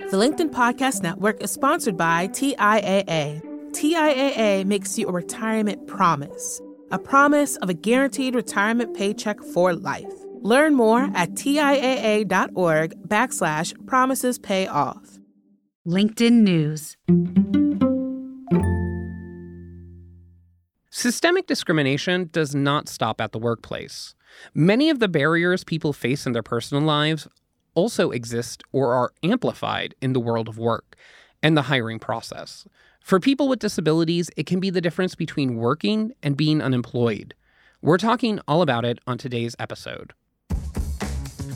The LinkedIn Podcast Network is sponsored by TIAA. TIAA makes you a retirement promise, a promise of a guaranteed retirement paycheck for life. Learn more at TIAA.org backslash promises pay off. LinkedIn News. Systemic discrimination does not stop at the workplace. Many of the barriers people face in their personal lives also exist or are amplified in the world of work and the hiring process. For people with disabilities, it can be the difference between working and being unemployed. We're talking all about it on today's episode.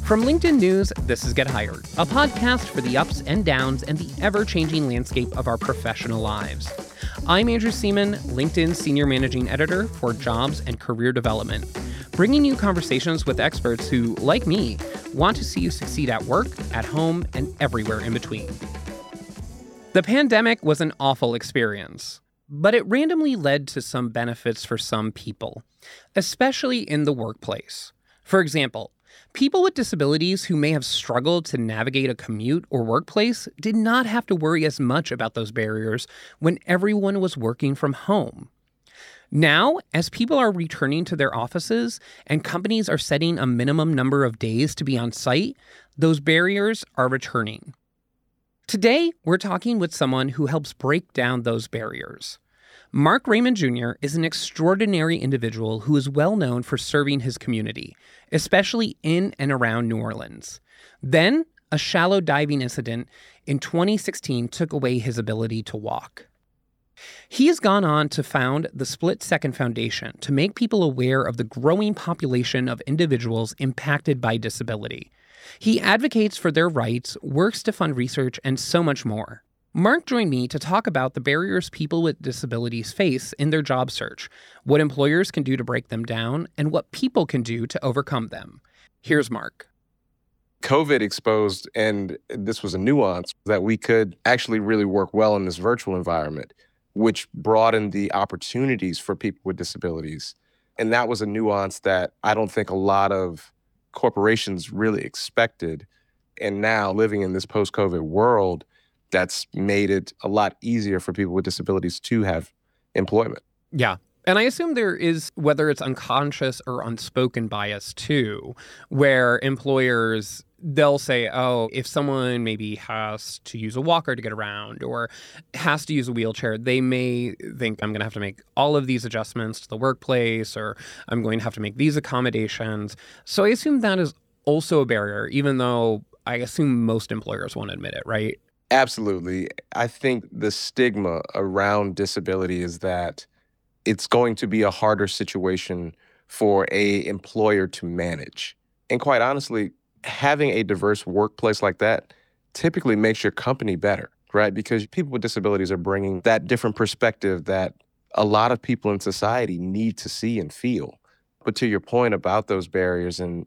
From LinkedIn News, this is Get Hired, a podcast for the ups and downs and the ever changing landscape of our professional lives. I'm Andrew Seaman, LinkedIn Senior Managing Editor for Jobs and Career Development, bringing you conversations with experts who, like me, want to see you succeed at work, at home, and everywhere in between. The pandemic was an awful experience, but it randomly led to some benefits for some people, especially in the workplace. For example, People with disabilities who may have struggled to navigate a commute or workplace did not have to worry as much about those barriers when everyone was working from home. Now, as people are returning to their offices and companies are setting a minimum number of days to be on site, those barriers are returning. Today, we're talking with someone who helps break down those barriers. Mark Raymond Jr. is an extraordinary individual who is well known for serving his community, especially in and around New Orleans. Then, a shallow diving incident in 2016 took away his ability to walk. He has gone on to found the Split Second Foundation to make people aware of the growing population of individuals impacted by disability. He advocates for their rights, works to fund research, and so much more. Mark joined me to talk about the barriers people with disabilities face in their job search, what employers can do to break them down, and what people can do to overcome them. Here's Mark. COVID exposed, and this was a nuance, that we could actually really work well in this virtual environment, which broadened the opportunities for people with disabilities. And that was a nuance that I don't think a lot of corporations really expected. And now, living in this post COVID world, that's made it a lot easier for people with disabilities to have employment. Yeah. And I assume there is, whether it's unconscious or unspoken bias too, where employers they'll say, oh, if someone maybe has to use a walker to get around or has to use a wheelchair, they may think I'm going to have to make all of these adjustments to the workplace or I'm going to have to make these accommodations. So I assume that is also a barrier, even though I assume most employers won't admit it, right? Absolutely. I think the stigma around disability is that it's going to be a harder situation for a employer to manage. And quite honestly, having a diverse workplace like that typically makes your company better, right? Because people with disabilities are bringing that different perspective that a lot of people in society need to see and feel. But to your point about those barriers, and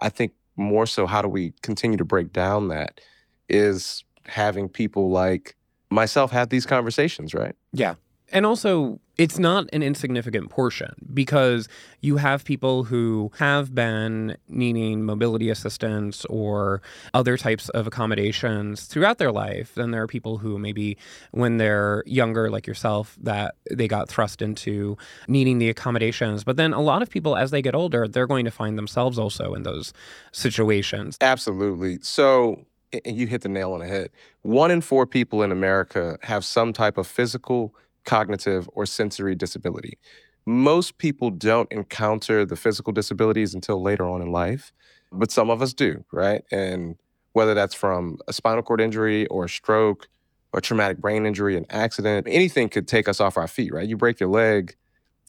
I think more so, how do we continue to break down that is having people like myself have these conversations, right? Yeah. And also, it's not an insignificant portion because you have people who have been needing mobility assistance or other types of accommodations throughout their life. Then there are people who maybe when they're younger, like yourself, that they got thrust into needing the accommodations. But then a lot of people, as they get older, they're going to find themselves also in those situations. Absolutely. So and you hit the nail on the head. One in four people in America have some type of physical, cognitive, or sensory disability. Most people don't encounter the physical disabilities until later on in life, but some of us do, right? And whether that's from a spinal cord injury or a stroke or traumatic brain injury, an accident, anything could take us off our feet, right? You break your leg,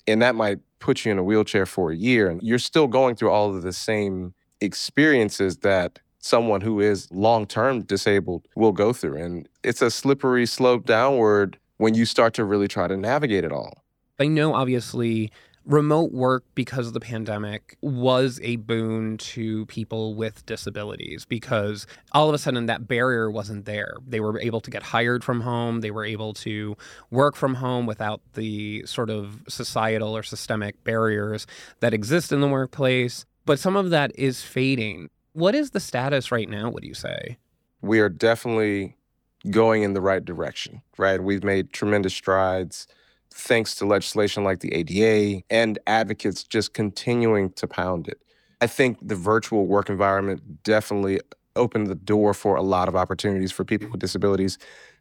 and that might put you in a wheelchair for a year, and you're still going through all of the same experiences that someone who is long term disabled will go through. And it's a slippery slope downward when you start to really try to navigate it all. I know, obviously, remote work because of the pandemic was a boon to people with disabilities because all of a sudden that barrier wasn't there. They were able to get hired from home, they were able to work from home without the sort of societal or systemic barriers that exist in the workplace. But some of that is fading. What is the status right now, would you say? We are definitely going in the right direction, right? We've made tremendous strides thanks to legislation like the ADA and advocates just continuing to pound it. I think the virtual work environment definitely opened the door for a lot of opportunities for people with disabilities.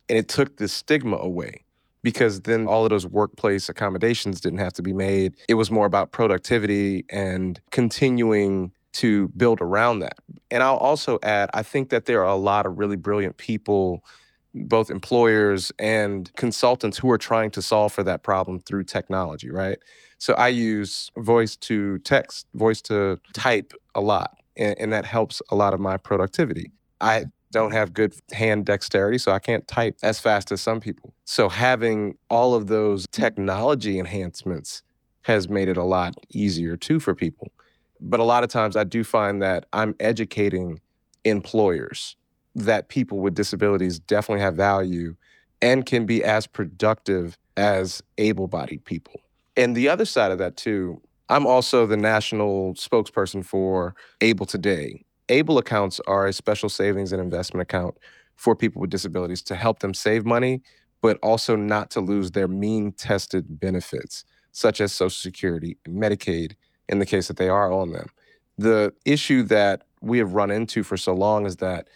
And it took the stigma away because then all of those workplace accommodations didn't have to be made. It was more about productivity and continuing to build around that. And I'll also add, I think that there are a lot of really brilliant people, both employers and consultants, who are trying to solve for that problem through technology, right? So I use voice to text, voice to type a lot, and, and that helps a lot of my productivity. I don't have good hand dexterity, so I can't type as fast as some people. So having all of those technology enhancements has made it a lot easier too for people. But a lot of times I do find that I'm educating employers that people with disabilities definitely have value and can be as productive as able bodied people. And the other side of that, too, I'm also the national spokesperson for Able Today. Able accounts are a special savings and investment account for people with disabilities to help them save money, but also not to lose their mean tested benefits, such as Social Security and Medicaid, in the case that they are on them. The issue that we have run into for so long is that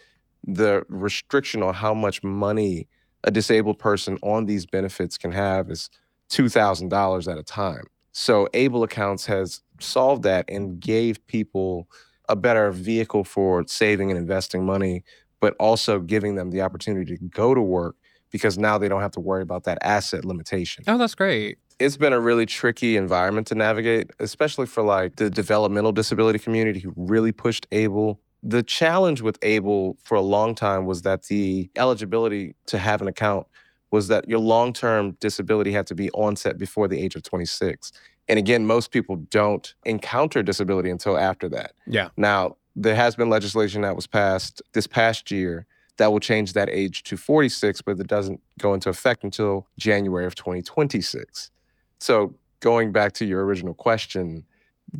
the restriction on how much money a disabled person on these benefits can have is $2,000 at a time. So Able Accounts has solved that and gave people a better vehicle for saving and investing money, but also giving them the opportunity to go to work because now they don't have to worry about that asset limitation. Oh, that's great. It's been a really tricky environment to navigate, especially for like the developmental disability community who really pushed ABLE. The challenge with ABLE for a long time was that the eligibility to have an account was that your long term disability had to be onset before the age of 26. And again, most people don't encounter disability until after that. Yeah. Now, there has been legislation that was passed this past year that will change that age to 46, but it doesn't go into effect until January of 2026. So, going back to your original question,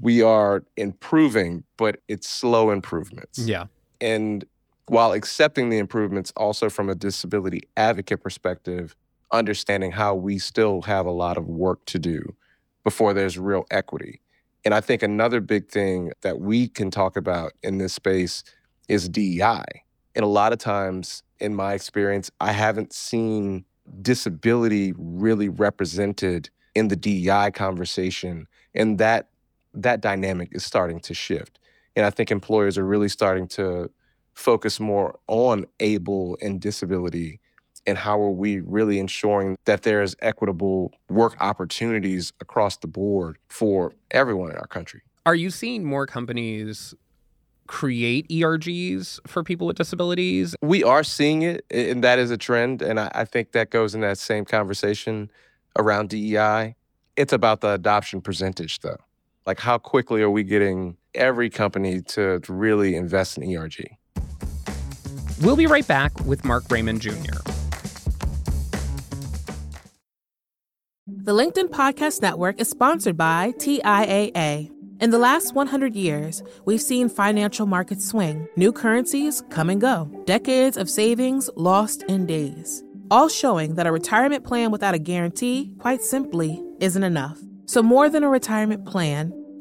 we are improving, but it's slow improvements. Yeah. And while accepting the improvements, also from a disability advocate perspective, understanding how we still have a lot of work to do before there's real equity. And I think another big thing that we can talk about in this space is DEI. And a lot of times, in my experience, I haven't seen disability really represented in the DEI conversation. And that that dynamic is starting to shift. And I think employers are really starting to focus more on able and disability and how are we really ensuring that there's equitable work opportunities across the board for everyone in our country. Are you seeing more companies create ERGs for people with disabilities? We are seeing it, and that is a trend. And I, I think that goes in that same conversation around DEI. It's about the adoption percentage, though. Like, how quickly are we getting every company to really invest in ERG? We'll be right back with Mark Raymond Jr. The LinkedIn Podcast Network is sponsored by TIAA. In the last 100 years, we've seen financial markets swing, new currencies come and go, decades of savings lost in days, all showing that a retirement plan without a guarantee, quite simply, isn't enough. So, more than a retirement plan,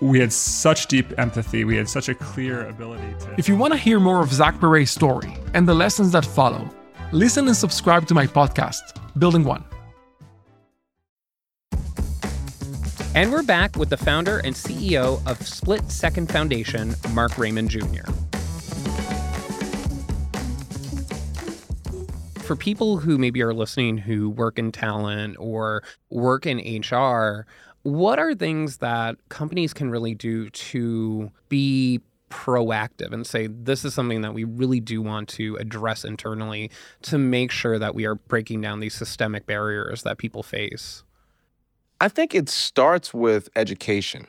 we had such deep empathy. We had such a clear ability to. If you want to hear more of Zach Perret's story and the lessons that follow, listen and subscribe to my podcast, Building One. And we're back with the founder and CEO of Split Second Foundation, Mark Raymond Jr. For people who maybe are listening who work in talent or work in HR, what are things that companies can really do to be proactive and say this is something that we really do want to address internally to make sure that we are breaking down these systemic barriers that people face? I think it starts with education,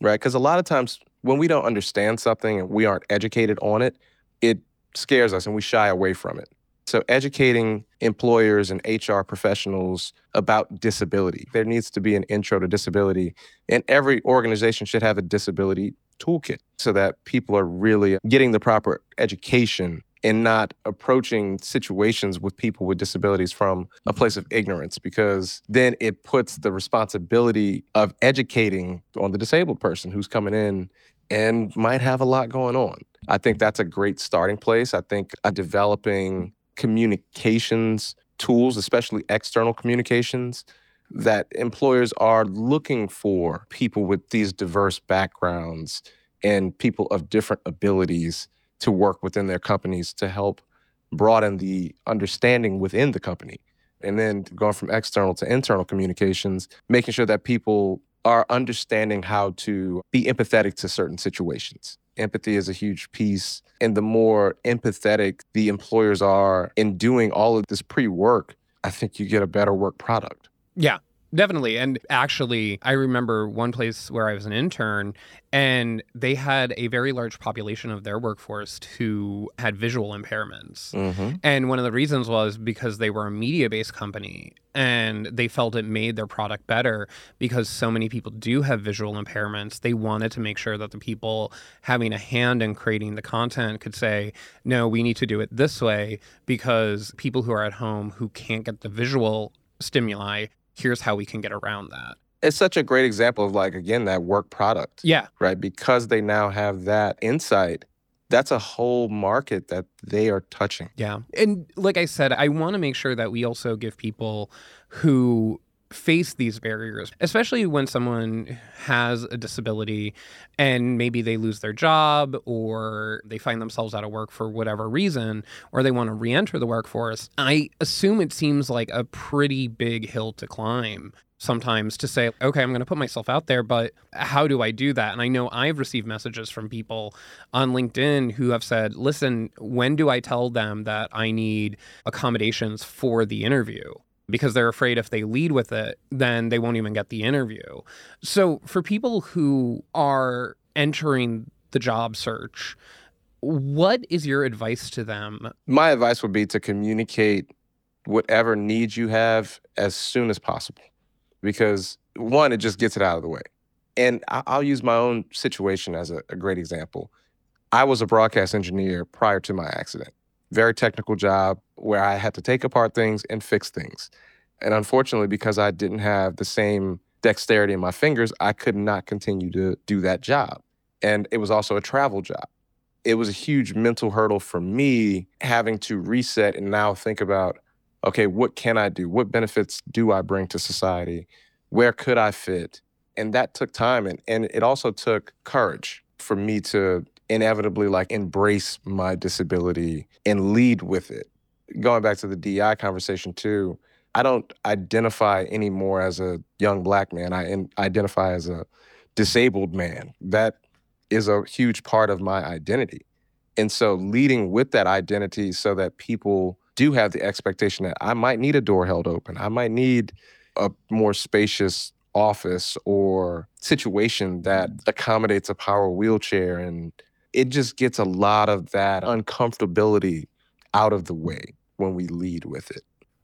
right? Because a lot of times when we don't understand something and we aren't educated on it, it scares us and we shy away from it. So, educating employers and HR professionals about disability. There needs to be an intro to disability, and every organization should have a disability toolkit so that people are really getting the proper education and not approaching situations with people with disabilities from a place of ignorance because then it puts the responsibility of educating on the disabled person who's coming in and might have a lot going on. I think that's a great starting place. I think uh, developing communications tools, especially external communications, that employers are looking for people with these diverse backgrounds and people of different abilities to work within their companies to help broaden the understanding within the company. And then going from external to internal communications, making sure that people are understanding how to be empathetic to certain situations. Empathy is a huge piece. And the more empathetic the employers are in doing all of this pre work, I think you get a better work product. Yeah. Definitely. And actually, I remember one place where I was an intern, and they had a very large population of their workforce who had visual impairments. Mm-hmm. And one of the reasons was because they were a media based company and they felt it made their product better because so many people do have visual impairments. They wanted to make sure that the people having a hand in creating the content could say, no, we need to do it this way because people who are at home who can't get the visual stimuli here's how we can get around that. It's such a great example of like again that work product. Yeah. Right? Because they now have that insight, that's a whole market that they are touching. Yeah. And like I said, I want to make sure that we also give people who face these barriers, especially when someone has a disability and maybe they lose their job or they find themselves out of work for whatever reason, or they want to re enter the workforce. I assume it seems like a pretty big hill to climb sometimes to say, okay, I'm going to put myself out there, but how do I do that? And I know I've received messages from people on LinkedIn who have said, listen, when do I tell them that I need accommodations for the interview? Because they're afraid if they lead with it, then they won't even get the interview. So, for people who are entering the job search, what is your advice to them? My advice would be to communicate whatever needs you have as soon as possible because one, it just gets it out of the way. And I'll use my own situation as a, a great example. I was a broadcast engineer prior to my accident very technical job where I had to take apart things and fix things. And unfortunately, because I didn't have the same dexterity in my fingers, I could not continue to do that job. And it was also a travel job. It was a huge mental hurdle for me having to reset and now think about okay, what can I do? What benefits do I bring to society? Where could I fit? And that took time. And, and it also took courage for me to inevitably like embrace my disability and lead with it. Going back to the DI conversation too, I don't identify anymore as a young black man. I in, identify as a disabled man. That is a huge part of my identity. And so leading with that identity so that people do have the expectation that I might need a door held open. I might need a more spacious office or situation that mm. accommodates a power wheelchair and it just gets a lot of that uncomfortability out of the way when we lead with it.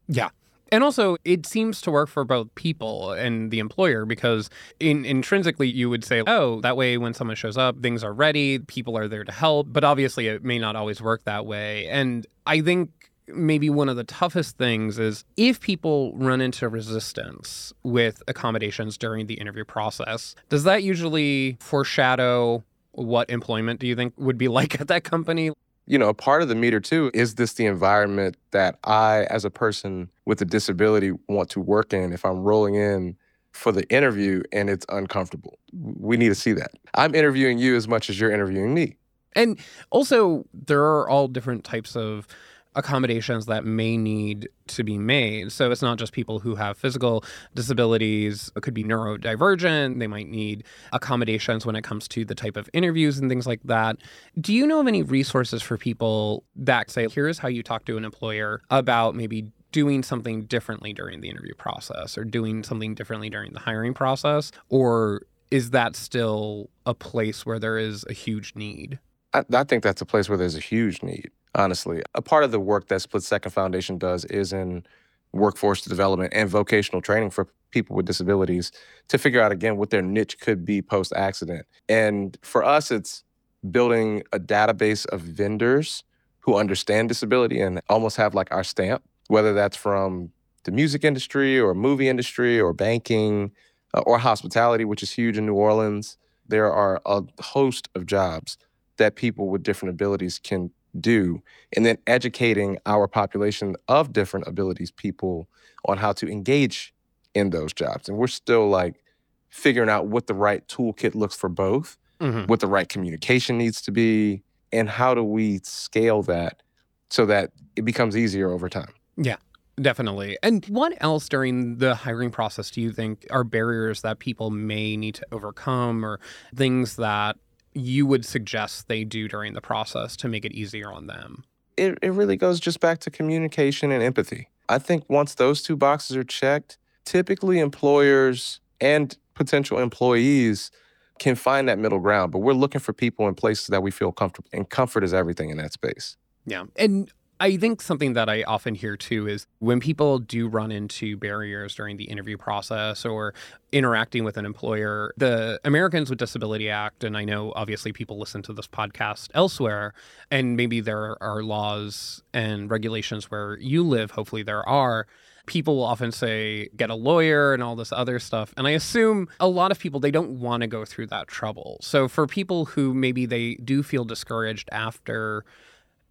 Yeah. And also, it seems to work for both people and the employer because in, intrinsically you would say, oh, that way when someone shows up, things are ready, people are there to help. But obviously, it may not always work that way. And I think maybe one of the toughest things is if people run into resistance with accommodations during the interview process, does that usually foreshadow what employment do you think would be like at that company? You know, a part of the meter too is this the environment that I, as a person with a disability, want to work in if I'm rolling in for the interview and it's uncomfortable. We need to see that. I'm interviewing you as much as you're interviewing me. And also, there are all different types of accommodations that may need to be made. So it's not just people who have physical disabilities, it could be neurodivergent, they might need accommodations when it comes to the type of interviews and things like that. Do you know of any resources for people that say, here's how you talk to an employer about maybe doing something differently during the interview process or doing something differently during the hiring process? Or is that still a place where there is a huge need? I, I think that's a place where there's a huge need, honestly. A part of the work that Split Second Foundation does is in workforce development and vocational training for people with disabilities to figure out, again, what their niche could be post accident. And for us, it's building a database of vendors who understand disability and almost have like our stamp, whether that's from the music industry or movie industry or banking uh, or hospitality, which is huge in New Orleans. There are a host of jobs that people with different abilities can do, and then educating our population of different abilities people on how to engage in those jobs. And we're still like figuring out what the right toolkit looks for both, mm-hmm. what the right communication needs to be, and how do we scale that so that it becomes easier over time. Yeah. Definitely. And what else during the hiring process do you think are barriers that people may need to overcome or things that you would suggest they do during the process to make it easier on them? It, it really goes just back to communication and empathy. I think once those two boxes are checked, typically employers and potential employees can find that middle ground, but we're looking for people in places that we feel comfortable. And comfort is everything in that space. Yeah. And I think something that I often hear too is when people do run into barriers during the interview process or interacting with an employer, the Americans with Disability Act, and I know obviously people listen to this podcast elsewhere, and maybe there are laws and regulations where you live, hopefully there are people will often say get a lawyer and all this other stuff and i assume a lot of people they don't want to go through that trouble. So for people who maybe they do feel discouraged after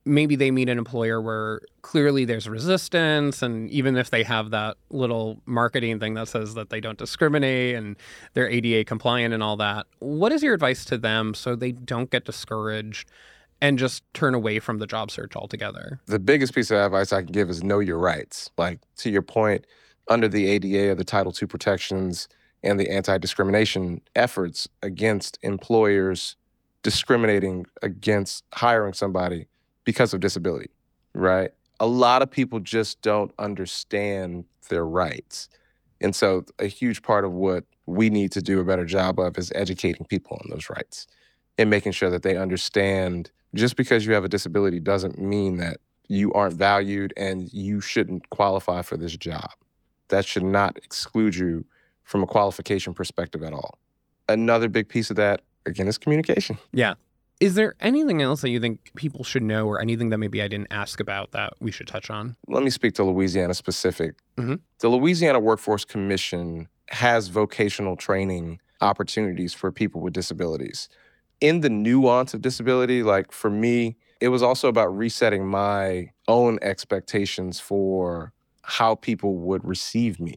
maybe they meet an employer where clearly there's resistance and even if they have that little marketing thing that says that they don't discriminate and they're ADA compliant and all that what is your advice to them so they don't get discouraged and just turn away from the job search altogether? The biggest piece of advice i can give is know your rights. Like to your point under the ADA or the title II protections and the anti-discrimination efforts against employers discriminating against hiring somebody because of disability, right? A lot of people just don't understand their rights. And so, a huge part of what we need to do a better job of is educating people on those rights and making sure that they understand just because you have a disability doesn't mean that you aren't valued and you shouldn't qualify for this job. That should not exclude you from a qualification perspective at all. Another big piece of that, again, is communication. Yeah. Is there anything else that you think people should know, or anything that maybe I didn't ask about that we should touch on? Let me speak to Louisiana specific. Mm-hmm. The Louisiana Workforce Commission has vocational training opportunities for people with disabilities. In the nuance of disability, like for me, it was also about resetting my own expectations for how people would receive me.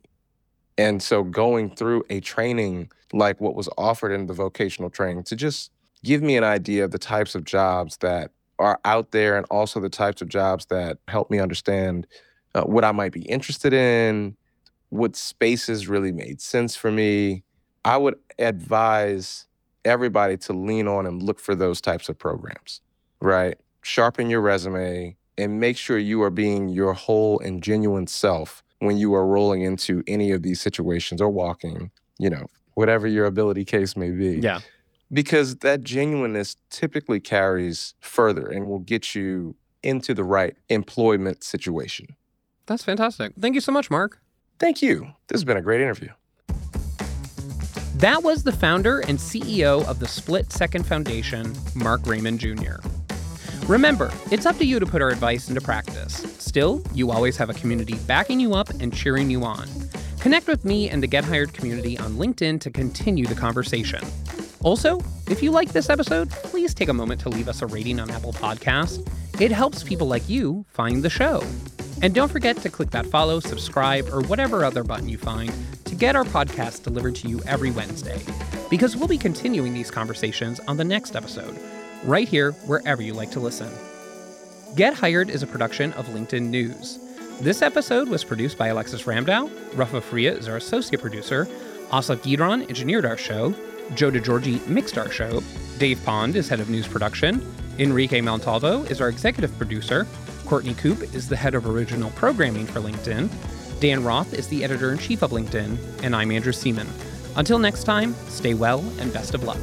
And so going through a training like what was offered in the vocational training to just give me an idea of the types of jobs that are out there and also the types of jobs that help me understand uh, what I might be interested in, what spaces really made sense for me. I would advise everybody to lean on and look for those types of programs, right? Sharpen your resume and make sure you are being your whole and genuine self when you are rolling into any of these situations or walking, you know, whatever your ability case may be. Yeah because that genuineness typically carries further and will get you into the right employment situation. That's fantastic. Thank you so much, Mark. Thank you. This has been a great interview. That was the founder and CEO of the Split Second Foundation, Mark Raymond Jr. Remember, it's up to you to put our advice into practice. Still, you always have a community backing you up and cheering you on. Connect with me and the Get Hired community on LinkedIn to continue the conversation. Also, if you like this episode, please take a moment to leave us a rating on Apple Podcasts. It helps people like you find the show. And don't forget to click that follow, subscribe, or whatever other button you find to get our podcast delivered to you every Wednesday. Because we'll be continuing these conversations on the next episode, right here, wherever you like to listen. Get Hired is a production of LinkedIn News. This episode was produced by Alexis Ramdow. Rafa Fria is our associate producer. Asaf Gidron engineered our show. Joe DeGiorgi mixed our show. Dave Pond is head of news production. Enrique Montalvo is our executive producer. Courtney Coupe is the head of original programming for LinkedIn. Dan Roth is the editor in chief of LinkedIn. And I'm Andrew Seaman. Until next time, stay well and best of luck.